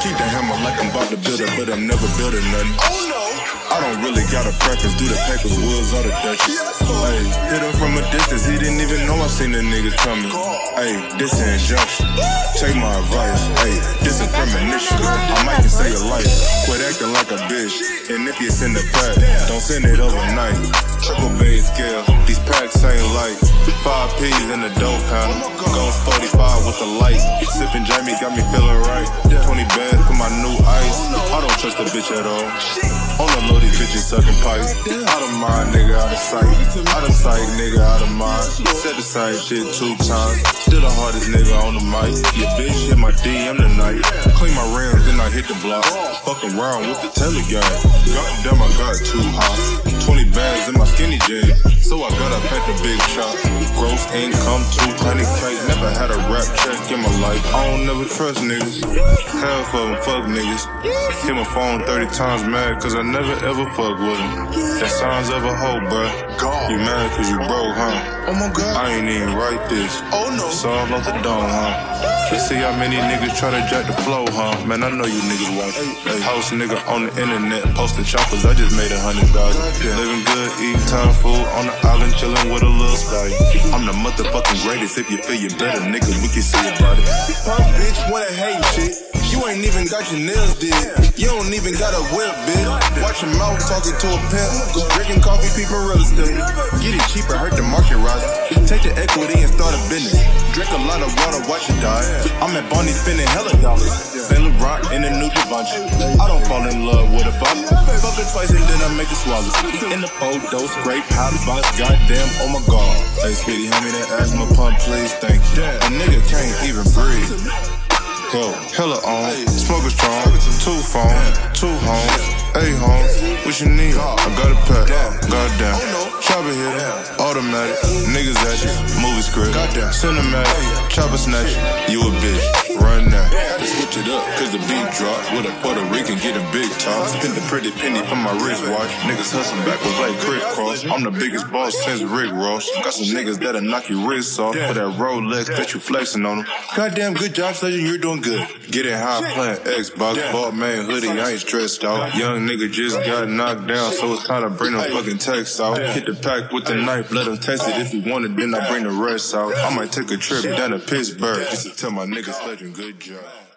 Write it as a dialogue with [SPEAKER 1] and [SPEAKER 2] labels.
[SPEAKER 1] Keep the hammer like I'm about to build it, but I'm never building nothing.
[SPEAKER 2] Oh no.
[SPEAKER 1] I don't really got a preference, do the papers, woods, or the Dutchess. Hey, hit him from a distance, he didn't even know I seen the nigga coming. Hey, this an injunction. Take my advice. Hey, this a premonition. I might can save your life. Quit acting like a bitch. And if you send a pack, don't send it overnight. Triple beam scale, these packs ain't like five P's in the dope panel. Going 45 with the light. Sipping Jamie got me feeling right. Trust a bitch at all. On the low, these bitches sucking pipe. Out of mind, nigga, out of sight. Out of sight, nigga, out of mind. Said the same shit two times. Still the hardest nigga on the mic. Your bitch hit my DM tonight. Clean my rims, then I hit the block. Fuck around with the telegram. Goddamn, I got too hot. Skinny. So I gotta pack the big shot. Gross income, 200k. Never had a rap check in my life. I don't never trust niggas. Half of them fuck niggas. Hit my phone 30 times mad, cause I never ever fuck with them. That sounds of a hoe, bruh. You mad cause you broke, huh?
[SPEAKER 2] Oh my god.
[SPEAKER 1] I ain't even write this.
[SPEAKER 2] Oh no.
[SPEAKER 1] All off the dome, huh? Let's see how many niggas try to jack the flow, huh? Man, I know you niggas watch. House nigga on the internet, posting choppers. I just made a hundred thousand. Living good, eating time food on the island, chilling with a little stallion. I'm the motherfucking greatest. If you feel you better, nigga, we can see about it.
[SPEAKER 2] Punk bitch wanna hate shit. You ain't even got your nails did. You don't even got a whip, bitch. Watch your mouth talking to a pimp. Drinking coffee, peeping real estate. Get it cheaper, hurt the market rise. Take the equity and start a business. Drink a lot of water, watch it die. I'm at Bonnie spending hella dollars. Saint Laurent in the new Givenchy. I don't fall in love with a bottle. Fuck her twice and then I make it swallow. In the photo, scrape, hot box, goddamn, oh my god.
[SPEAKER 1] Hey, Speedy, hand me that asthma pump, please, thank you. A nigga can't even breathe. Yo, hella on, smoker strong, two phones, two homes, eight homes. What you need? I got a pack, goddamn. Oh, chopper here, automatic, niggas at you, movie script, goddamn, cinematic, chopper snatch, you a bitch, run that. Had to switch it up, cause the beat drop, with a Puerto Rican getting big top. Spend the pretty penny for my wristwatch, niggas hustling backwards like crisscross. I'm the biggest boss since Rick Ross. Got some niggas that'll knock your wrists off, for that Rolex that you flexing on them. Goddamn good job, Sledge, you're doing good. Get Getting high playing Xbox, bought man hoodie, I ain't stressed out. Young nigga just got knocked down, so it's time to bring them fucking texts out. Hit the pack with the knife, let him test it if you want it, then I bring the rest out. I might take a trip down to Pittsburgh just to tell my niggas legend good job.